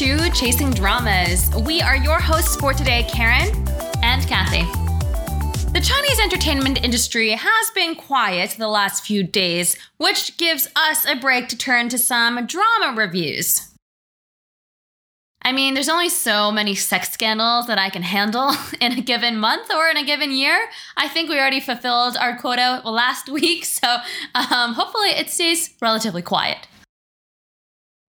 to Chasing Dramas. We are your hosts for today, Karen and Kathy. The Chinese entertainment industry has been quiet the last few days, which gives us a break to turn to some drama reviews. I mean, there's only so many sex scandals that I can handle in a given month or in a given year. I think we already fulfilled our quota last week, so um, hopefully it stays relatively quiet.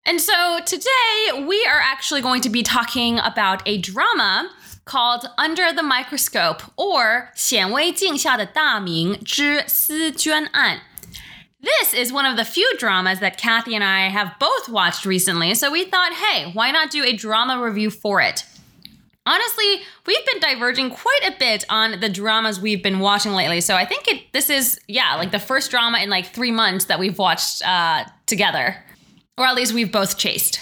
And so today we are actually going to be talking about a drama called Under the Microscope or 显微镜下的大明之思娟案. This is one of the few dramas that Kathy and I have both watched recently, so we thought, hey, why not do a drama review for it? Honestly, we've been diverging quite a bit on the dramas we've been watching lately, so I think it this is yeah like the first drama in like three months that we've watched uh, together, or at least we've both chased.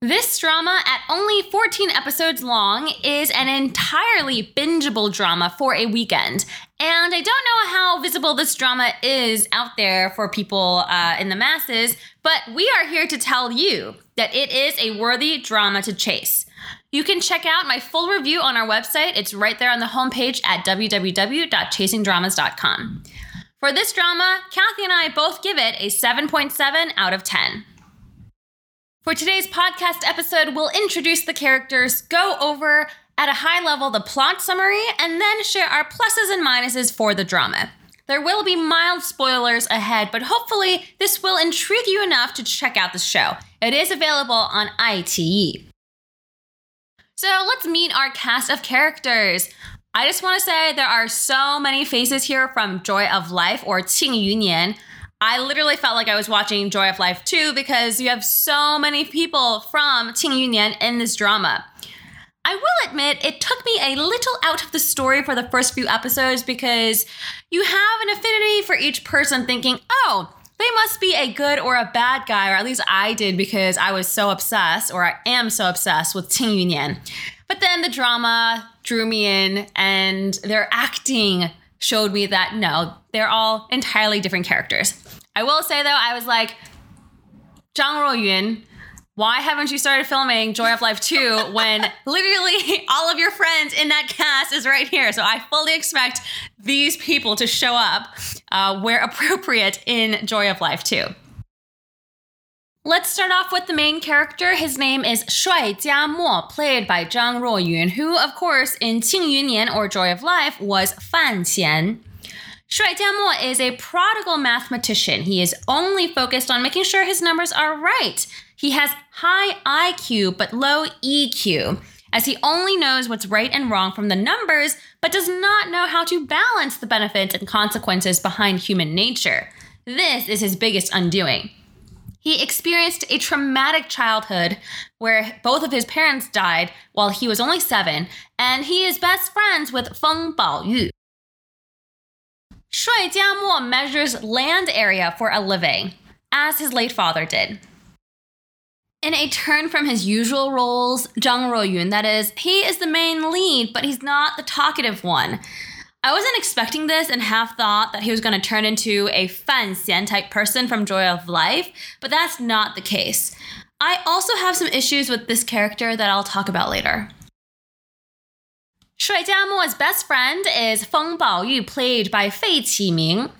This drama, at only 14 episodes long, is an entirely bingeable drama for a weekend. And I don't know how visible this drama is out there for people uh, in the masses, but we are here to tell you that it is a worthy drama to chase. You can check out my full review on our website. It's right there on the homepage at www.chasingdramas.com. For this drama, Kathy and I both give it a 7.7 out of 10. For today's podcast episode, we'll introduce the characters, go over at a high level the plot summary, and then share our pluses and minuses for the drama. There will be mild spoilers ahead, but hopefully, this will intrigue you enough to check out the show. It is available on ITE. So let's meet our cast of characters. I just want to say there are so many faces here from Joy of Life or Qing Yunian. I literally felt like I was watching Joy of Life 2 because you have so many people from Qing Yunian in this drama. I will admit it took me a little out of the story for the first few episodes because you have an affinity for each person thinking, oh, they must be a good or a bad guy, or at least I did because I was so obsessed, or I am so obsessed with Qing Yunian. But then the drama drew me in, and their acting showed me that no, they're all entirely different characters. I will say though, I was like, Zhang Ruoyun, why haven't you started filming Joy of Life 2 when literally all of your friends in that cast is right here? So I fully expect these people to show up uh, where appropriate in Joy of Life 2. Let's start off with the main character. His name is Shuai Jiamo, played by Zhang Ruoyun, who, of course, in Qing Yunian or Joy of Life was Fan Xian. Shuai Jiamo is a prodigal mathematician. He is only focused on making sure his numbers are right. He has high IQ but low EQ, as he only knows what's right and wrong from the numbers, but does not know how to balance the benefits and consequences behind human nature. This is his biggest undoing. He experienced a traumatic childhood where both of his parents died while he was only seven, and he is best friends with Feng Baoyu. Shuai Jiamo measures land area for a living, as his late father did. In a turn from his usual roles, Zhang Ruoyun, that is, he is the main lead, but he's not the talkative one. I wasn't expecting this and half thought that he was going to turn into a Fan Xian type person from Joy of Life, but that's not the case. I also have some issues with this character that I'll talk about later. Shuai Jiamo's best friend is Feng Baoyu, played by Fei Qiming.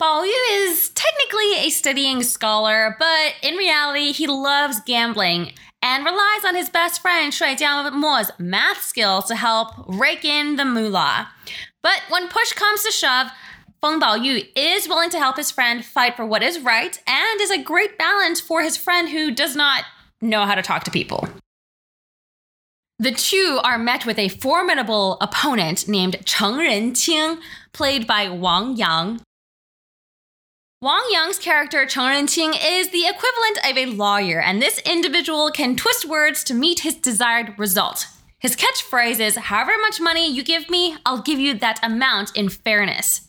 Baoyu is technically a studying scholar, but in reality, he loves gambling and relies on his best friend Shuai Jiamo's math skills to help rake in the moolah. But when push comes to shove, Feng Baoyu is willing to help his friend fight for what is right and is a great balance for his friend who does not know how to talk to people. The two are met with a formidable opponent named Cheng Renqing, played by Wang Yang. Wang Yang's character Cheng Renqing is the equivalent of a lawyer, and this individual can twist words to meet his desired result. His catchphrase is however much money you give me, I'll give you that amount in fairness.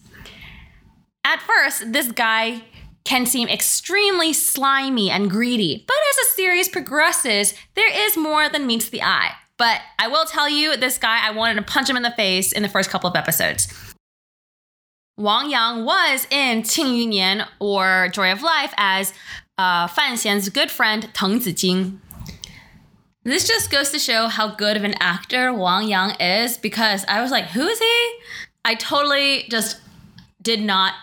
At first, this guy can seem extremely slimy and greedy, but as the series progresses, there is more than meets the eye. But I will tell you, this guy, I wanted to punch him in the face in the first couple of episodes. Wang Yang was in Qing Yunian or Joy of Life as uh, Fan Xian's good friend Teng Zijing. This just goes to show how good of an actor Wang Yang is because I was like, who is he? I totally just did not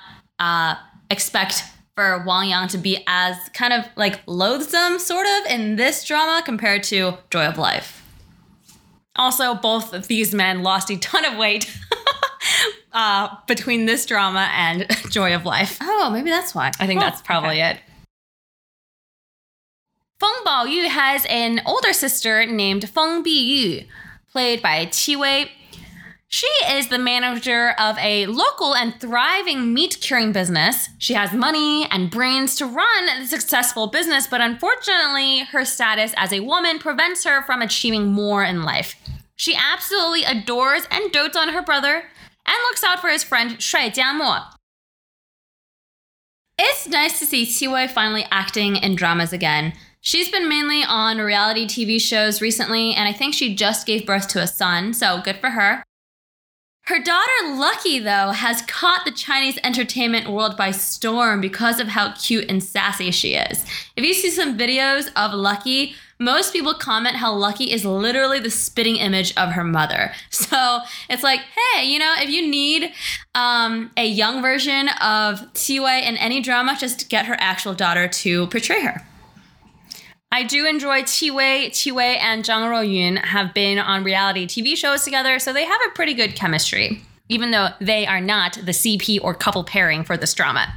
uh, expect for Wang Yang to be as kind of like loathsome, sort of, in this drama compared to Joy of Life. Also, both of these men lost a ton of weight uh, between this drama and Joy of Life. Oh, maybe that's why. I think that's probably okay. it. Feng Baoyu has an older sister named Feng Biyu, played by Qi Wei. She is the manager of a local and thriving meat curing business. She has money and brains to run a successful business, but unfortunately, her status as a woman prevents her from achieving more in life. She absolutely adores and dotes on her brother and looks out for his friend Shuai Jiamo. It's nice to see Qi Wei finally acting in dramas again. She's been mainly on reality TV shows recently, and I think she just gave birth to a son, so good for her. Her daughter Lucky, though, has caught the Chinese entertainment world by storm because of how cute and sassy she is. If you see some videos of Lucky, most people comment how Lucky is literally the spitting image of her mother. So it's like, hey, you know, if you need um, a young version of Wei in any drama, just get her actual daughter to portray her. I do enjoy. Qi Wei and Zhang Ruoyun have been on reality TV shows together, so they have a pretty good chemistry, even though they are not the CP or couple pairing for this drama.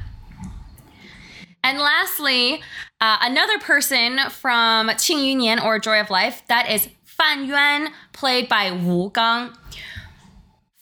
And lastly, uh, another person from Qing Yunian or Joy of Life, that is Fan Yuan, played by Wu Gang.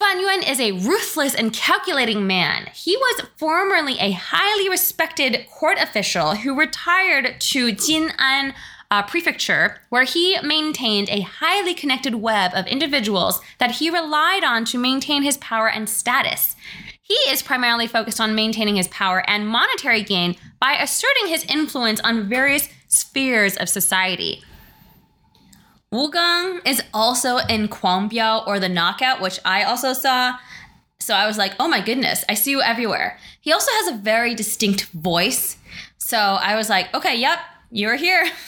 Fan Yuan is a ruthless and calculating man. He was formerly a highly respected court official who retired to Jin'an uh, prefecture, where he maintained a highly connected web of individuals that he relied on to maintain his power and status. He is primarily focused on maintaining his power and monetary gain by asserting his influence on various spheres of society. Wu Gang is also in Kuang Biao or the Knockout, which I also saw. So I was like, oh my goodness, I see you everywhere. He also has a very distinct voice. So I was like, okay, yep, you're here.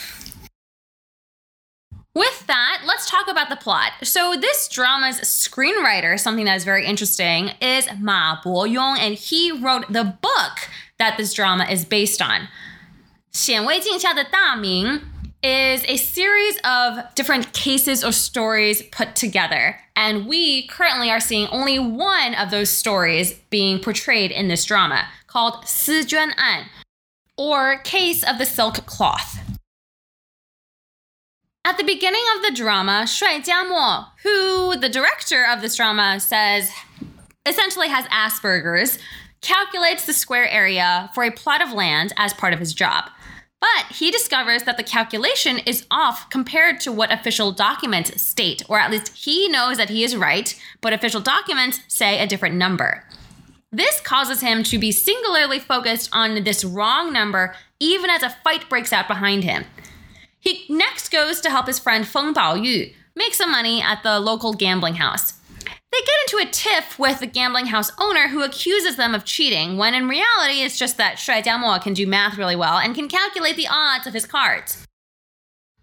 With that, let's talk about the plot. So, this drama's screenwriter, something that is very interesting, is Ma Boyong, and he wrote the book that this drama is based on. 显微镜下的大明 is a series of different cases or stories put together. And we currently are seeing only one of those stories being portrayed in this drama called Si Juan An, or Case of the Silk Cloth. At the beginning of the drama, Shuai Jiamo, who the director of this drama says essentially has Asperger's, calculates the square area for a plot of land as part of his job. But he discovers that the calculation is off compared to what official documents state, or at least he knows that he is right, but official documents say a different number. This causes him to be singularly focused on this wrong number, even as a fight breaks out behind him. He next goes to help his friend Feng Baoyu make some money at the local gambling house. They get into a tiff with the gambling house owner who accuses them of cheating, when in reality it's just that Shuai Jiamo can do math really well and can calculate the odds of his cards.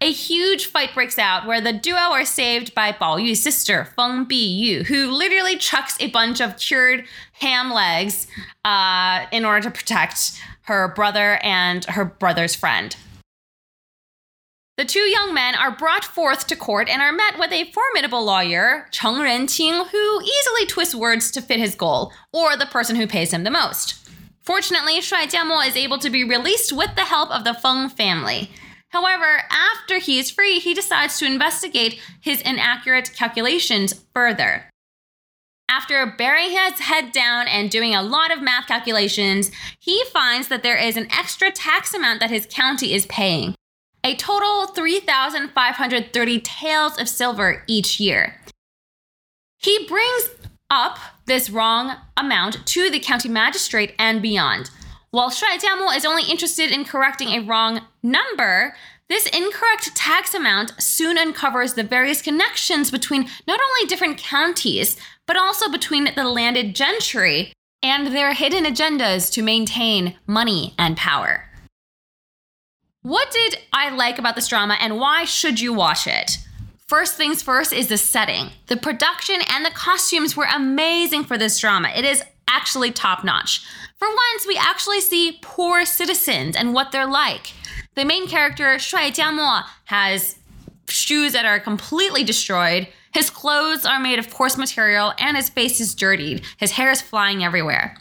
A huge fight breaks out where the duo are saved by Bao Yu's sister, Feng Biyu, who literally chucks a bunch of cured ham legs uh, in order to protect her brother and her brother's friend. The two young men are brought forth to court and are met with a formidable lawyer, Cheng Renqing, who easily twists words to fit his goal, or the person who pays him the most. Fortunately, Shuai Jiamo is able to be released with the help of the Feng family. However, after he is free, he decides to investigate his inaccurate calculations further. After burying his head down and doing a lot of math calculations, he finds that there is an extra tax amount that his county is paying a total 3,530 taels of silver each year. He brings up this wrong amount to the county magistrate and beyond. While Shuai Jiamo is only interested in correcting a wrong number, this incorrect tax amount soon uncovers the various connections between not only different counties, but also between the landed gentry and their hidden agendas to maintain money and power. What did I like about this drama and why should you watch it? First things first is the setting. The production and the costumes were amazing for this drama. It is actually top notch. For once, we actually see poor citizens and what they're like. The main character, Shuai Jiamo, has shoes that are completely destroyed. His clothes are made of coarse material and his face is dirtied. His hair is flying everywhere.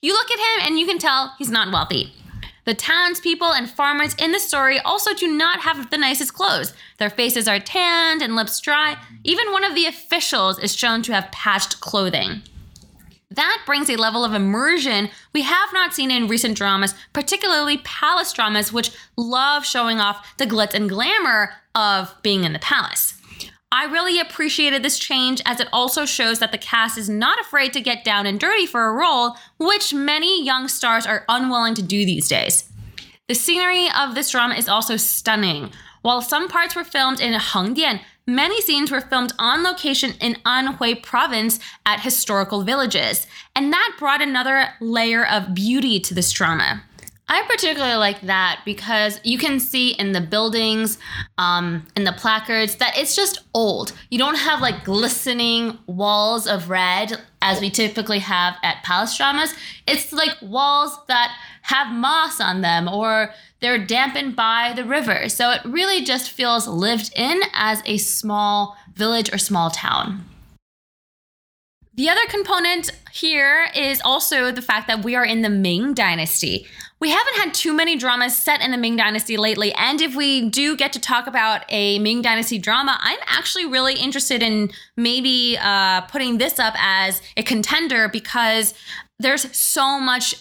You look at him and you can tell he's not wealthy. The townspeople and farmers in the story also do not have the nicest clothes. Their faces are tanned and lips dry. Even one of the officials is shown to have patched clothing. That brings a level of immersion we have not seen in recent dramas, particularly palace dramas, which love showing off the glitz and glamour of being in the palace. I really appreciated this change as it also shows that the cast is not afraid to get down and dirty for a role, which many young stars are unwilling to do these days. The scenery of this drama is also stunning. While some parts were filmed in Hengdian, many scenes were filmed on location in Anhui province at historical villages, and that brought another layer of beauty to this drama. I particularly like that because you can see in the buildings, um, in the placards, that it's just old. You don't have like glistening walls of red as we typically have at palace dramas. It's like walls that have moss on them or they're dampened by the river. So it really just feels lived in as a small village or small town. The other component here is also the fact that we are in the Ming Dynasty. We haven't had too many dramas set in the Ming Dynasty lately, and if we do get to talk about a Ming Dynasty drama, I'm actually really interested in maybe uh, putting this up as a contender because there's so much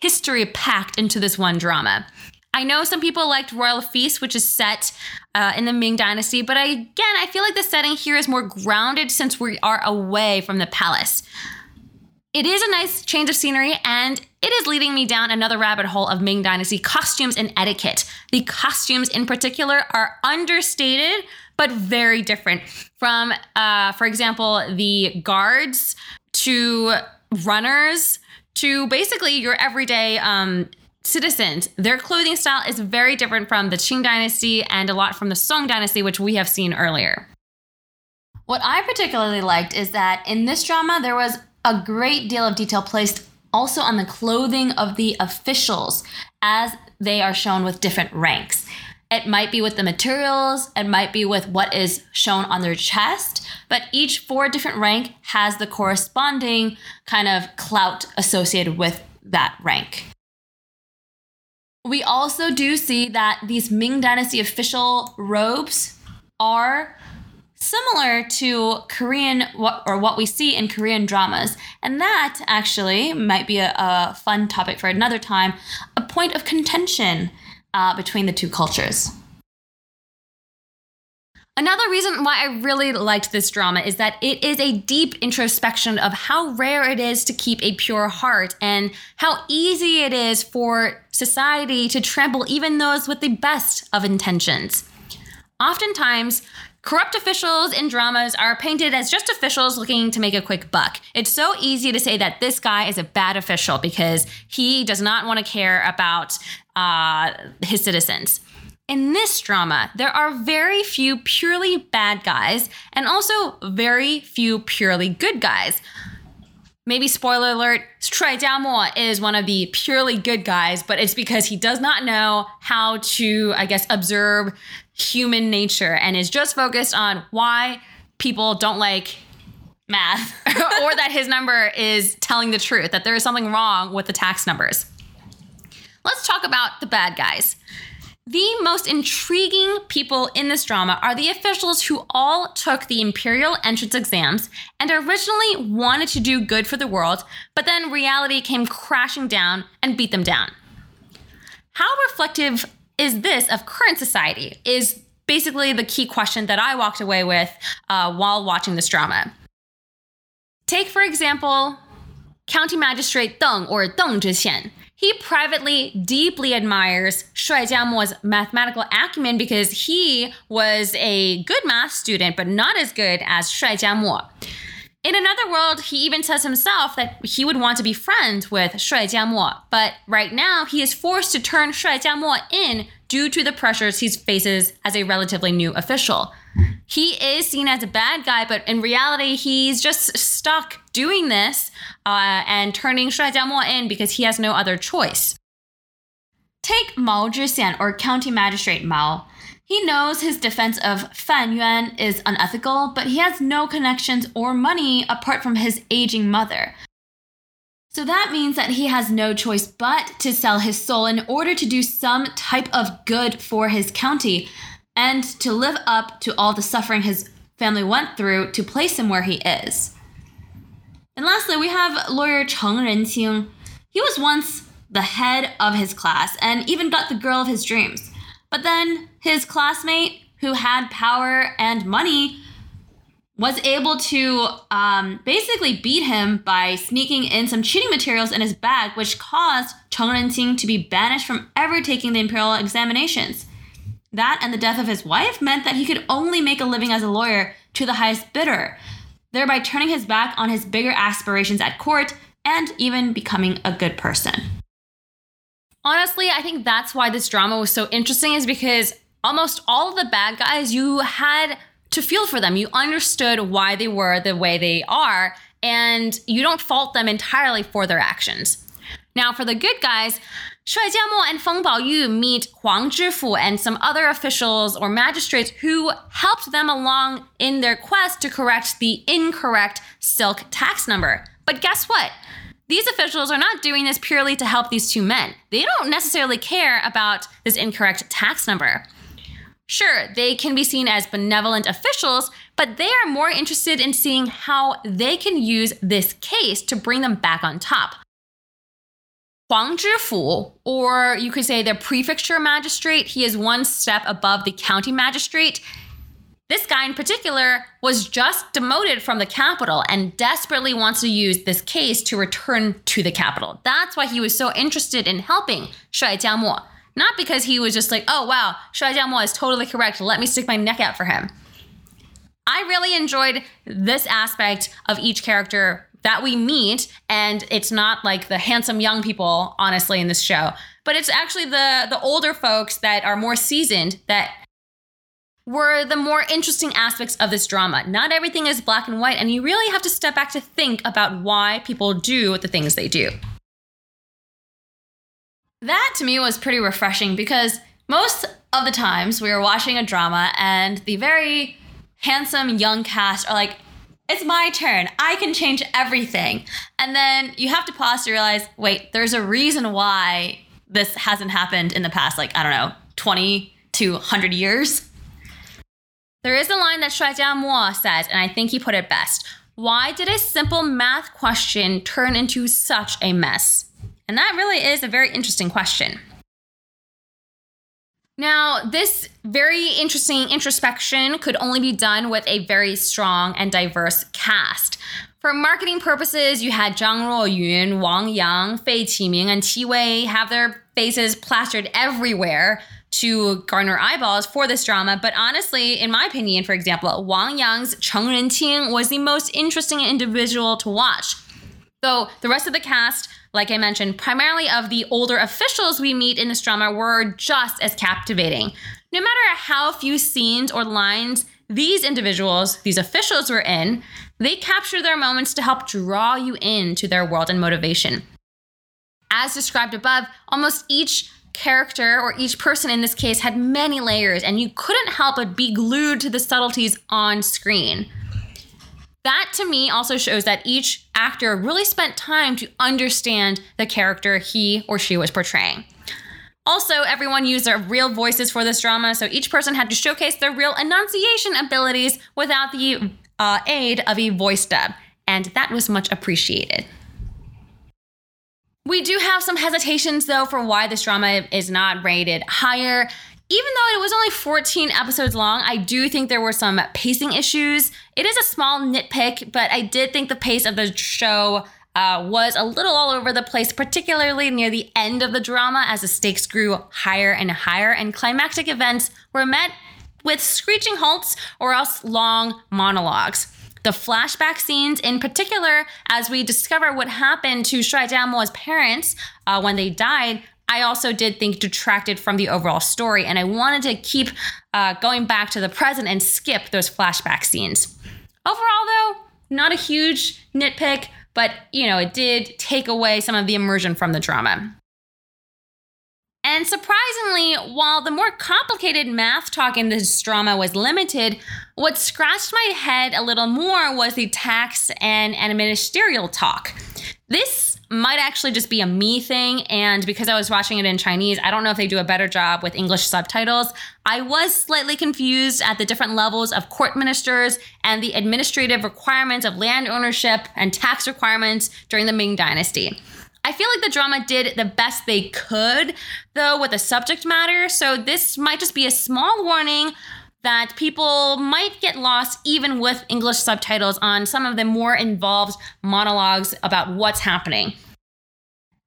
history packed into this one drama. I know some people liked Royal Feast, which is set uh, in the Ming Dynasty, but I, again, I feel like the setting here is more grounded since we are away from the palace. It is a nice change of scenery, and it is leading me down another rabbit hole of Ming Dynasty costumes and etiquette. The costumes, in particular, are understated but very different from, uh, for example, the guards to runners to basically your everyday um, citizens. Their clothing style is very different from the Qing dynasty and a lot from the Song dynasty, which we have seen earlier. What I particularly liked is that in this drama, there was a great deal of detail placed also on the clothing of the officials as they are shown with different ranks. It might be with the materials, it might be with what is shown on their chest, but each four different rank has the corresponding kind of clout associated with that rank. We also do see that these Ming Dynasty official robes are similar to Korean or what we see in Korean dramas. And that actually might be a, a fun topic for another time, a point of contention uh, between the two cultures. Another reason why I really liked this drama is that it is a deep introspection of how rare it is to keep a pure heart and how easy it is for society to trample even those with the best of intentions. Oftentimes, Corrupt officials in dramas are painted as just officials looking to make a quick buck. It's so easy to say that this guy is a bad official because he does not want to care about uh, his citizens. In this drama, there are very few purely bad guys and also very few purely good guys. Maybe spoiler alert, Shuai Jiamo is one of the purely good guys, but it's because he does not know how to, I guess, observe human nature and is just focused on why people don't like math or that his number is telling the truth, that there is something wrong with the tax numbers. Let's talk about the bad guys. The most intriguing people in this drama are the officials who all took the imperial entrance exams and originally wanted to do good for the world, but then reality came crashing down and beat them down. How reflective is this of current society? Is basically the key question that I walked away with uh, while watching this drama. Take, for example, County Magistrate Deng or Deng Zhixian. He privately deeply admires Shuai Jiamo's mathematical acumen because he was a good math student, but not as good as Shuai Jiamo. In another world, he even says himself that he would want to be friends with Shuai Jiamo, but right now he is forced to turn Shuai Jiamo in due to the pressures he faces as a relatively new official. He is seen as a bad guy, but in reality, he's just stuck doing this uh, and turning Shuai Jiamo in because he has no other choice. Take Mao Zhixian, or County Magistrate Mao. He knows his defense of Fan Yuan is unethical, but he has no connections or money apart from his aging mother. So that means that he has no choice but to sell his soul in order to do some type of good for his county and to live up to all the suffering his family went through to place him where he is. And lastly, we have lawyer Cheng Renqing. He was once the head of his class and even got the girl of his dreams. But then his classmate, who had power and money, was able to um, basically beat him by sneaking in some cheating materials in his bag, which caused Cheng Renqing to be banished from ever taking the imperial examinations. That and the death of his wife meant that he could only make a living as a lawyer to the highest bidder, thereby turning his back on his bigger aspirations at court and even becoming a good person. Honestly, I think that's why this drama was so interesting, is because almost all of the bad guys you had to feel for them. You understood why they were the way they are, and you don't fault them entirely for their actions. Now, for the good guys, Shuai Jiamo and Feng Baoyu meet Huang Zhifu and some other officials or magistrates who helped them along in their quest to correct the incorrect silk tax number. But guess what? These officials are not doing this purely to help these two men. They don't necessarily care about this incorrect tax number. Sure, they can be seen as benevolent officials, but they are more interested in seeing how they can use this case to bring them back on top. Huang Zhifu, or you could say the prefecture magistrate, he is one step above the county magistrate. This guy in particular was just demoted from the capital and desperately wants to use this case to return to the capital. That's why he was so interested in helping Shuai Jiamo. Not because he was just like, oh wow, Shuai Jiamo is totally correct. Let me stick my neck out for him. I really enjoyed this aspect of each character that we meet, and it's not like the handsome young people, honestly, in this show, but it's actually the the older folks that are more seasoned that were the more interesting aspects of this drama. Not everything is black and white, and you really have to step back to think about why people do the things they do. That to me was pretty refreshing because most of the times we were watching a drama and the very handsome young cast are like, it's my turn. I can change everything. And then you have to pause to realize wait, there's a reason why this hasn't happened in the past, like, I don't know, 20 to 100 years. There is a line that Shuai Jiamo says, and I think he put it best. Why did a simple math question turn into such a mess? And that really is a very interesting question. Now, this very interesting introspection could only be done with a very strong and diverse cast. For marketing purposes, you had Zhang Ruoyun, Wang Yang, Fei Qiming, and Qi Wei have their faces plastered everywhere to garner eyeballs for this drama. But honestly, in my opinion, for example, Wang Yang's Cheng Renqing was the most interesting individual to watch. Though the rest of the cast like I mentioned, primarily of the older officials we meet in this drama were just as captivating. No matter how few scenes or lines these individuals, these officials were in, they capture their moments to help draw you into their world and motivation. As described above, almost each character or each person in this case had many layers, and you couldn't help but be glued to the subtleties on screen. That to me also shows that each actor really spent time to understand the character he or she was portraying. Also, everyone used their real voices for this drama, so each person had to showcase their real enunciation abilities without the uh, aid of a voice dub, and that was much appreciated. We do have some hesitations though for why this drama is not rated higher even though it was only 14 episodes long, I do think there were some pacing issues. It is a small nitpick, but I did think the pace of the show uh, was a little all over the place, particularly near the end of the drama as the stakes grew higher and higher, and climactic events were met with screeching halts or else long monologues. The flashback scenes, in particular, as we discover what happened to Shuai Jiamo's parents uh, when they died, I also did think detracted from the overall story, and I wanted to keep uh, going back to the present and skip those flashback scenes. Overall, though, not a huge nitpick, but you know, it did take away some of the immersion from the drama. And surprisingly, while the more complicated math talk in this drama was limited, what scratched my head a little more was the tax and, and ministerial talk. This might actually just be a me thing, and because I was watching it in Chinese, I don't know if they do a better job with English subtitles. I was slightly confused at the different levels of court ministers and the administrative requirements of land ownership and tax requirements during the Ming Dynasty. I feel like the drama did the best they could, though, with the subject matter, so this might just be a small warning that people might get lost even with English subtitles on some of the more involved monologues about what's happening.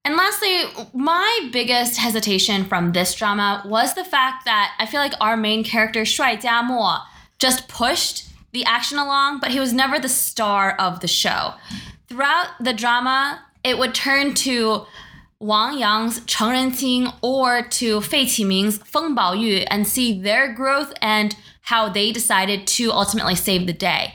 And lastly, my biggest hesitation from this drama was the fact that I feel like our main character, Shuai Jiamo, just pushed the action along, but he was never the star of the show. Throughout the drama, it would turn to Wang Yang's Cheng Renqing or to Fei Qiming's Feng Baoyu and see their growth and how they decided to ultimately save the day.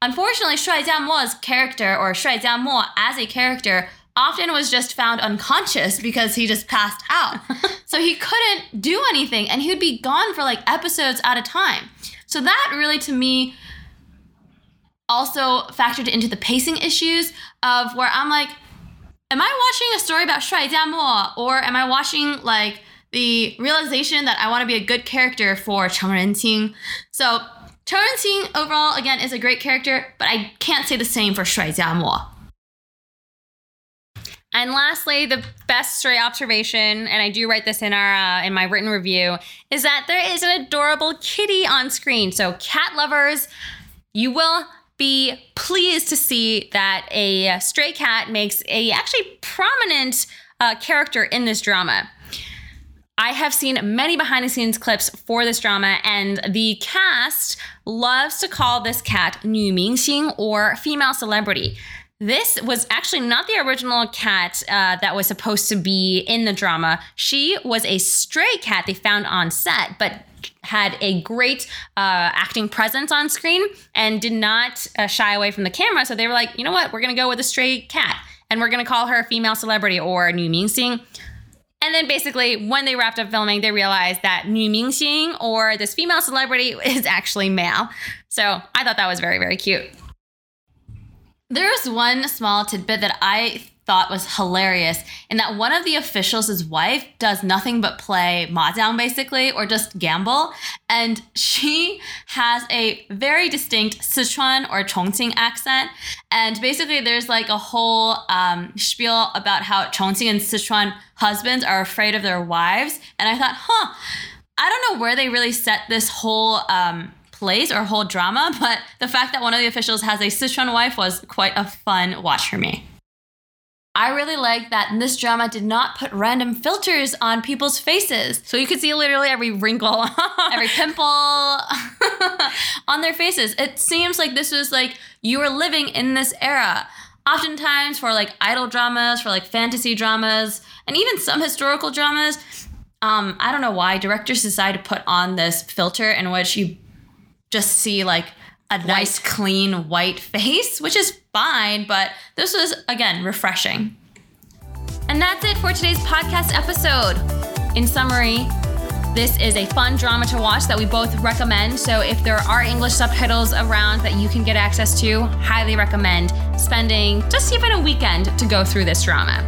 Unfortunately, Shuai Jiamo's character, or Shuai Jiamo as a character, often was just found unconscious because he just passed out. so he couldn't do anything and he would be gone for like episodes at a time. So that really to me also factored into the pacing issues of where I'm like, am I watching a story about Shuai Jiamo or am I watching like the realization that I want to be a good character for Cheng Renqing? So Cheng Renqing overall again is a great character, but I can't say the same for Shuai Jiamo. And lastly, the best stray observation, and I do write this in our uh, in my written review, is that there is an adorable kitty on screen. So, cat lovers, you will be pleased to see that a stray cat makes a actually prominent uh, character in this drama. I have seen many behind the scenes clips for this drama, and the cast loves to call this cat 女明星 or female celebrity. This was actually not the original cat uh, that was supposed to be in the drama. She was a stray cat they found on set, but had a great uh, acting presence on screen and did not uh, shy away from the camera. So they were like, you know what, we're gonna go with a stray cat and we're gonna call her a female celebrity or Nü Mingxing. And then basically, when they wrapped up filming, they realized that Nü Mingxing or this female celebrity is actually male. So I thought that was very, very cute. There's one small tidbit that I thought was hilarious in that one of the officials' wife does nothing but play mahjong basically or just gamble. And she has a very distinct Sichuan or Chongqing accent. And basically there's like a whole um, spiel about how Chongqing and Sichuan husbands are afraid of their wives. And I thought huh I don't know where they really set this whole um, place or whole drama, but the fact that one of the officials has a Sichuan wife was quite a fun watch for me. I really like that this drama did not put random filters on people's faces. So you could see literally every wrinkle, every pimple on their faces. It seems like this was like you were living in this era. Oftentimes, for like idol dramas, for like fantasy dramas, and even some historical dramas, um, I don't know why directors decide to put on this filter in which you just see like a white. nice, clean white face, which is fine, but this was, again, refreshing. And that's it for today's podcast episode. In summary, this is a fun drama to watch that we both recommend. So if there are English subtitles around that you can get access to, highly recommend spending just even a weekend to go through this drama.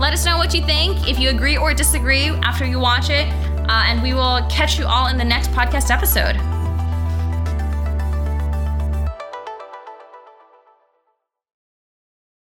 Let us know what you think, if you agree or disagree after you watch it, uh, and we will catch you all in the next podcast episode.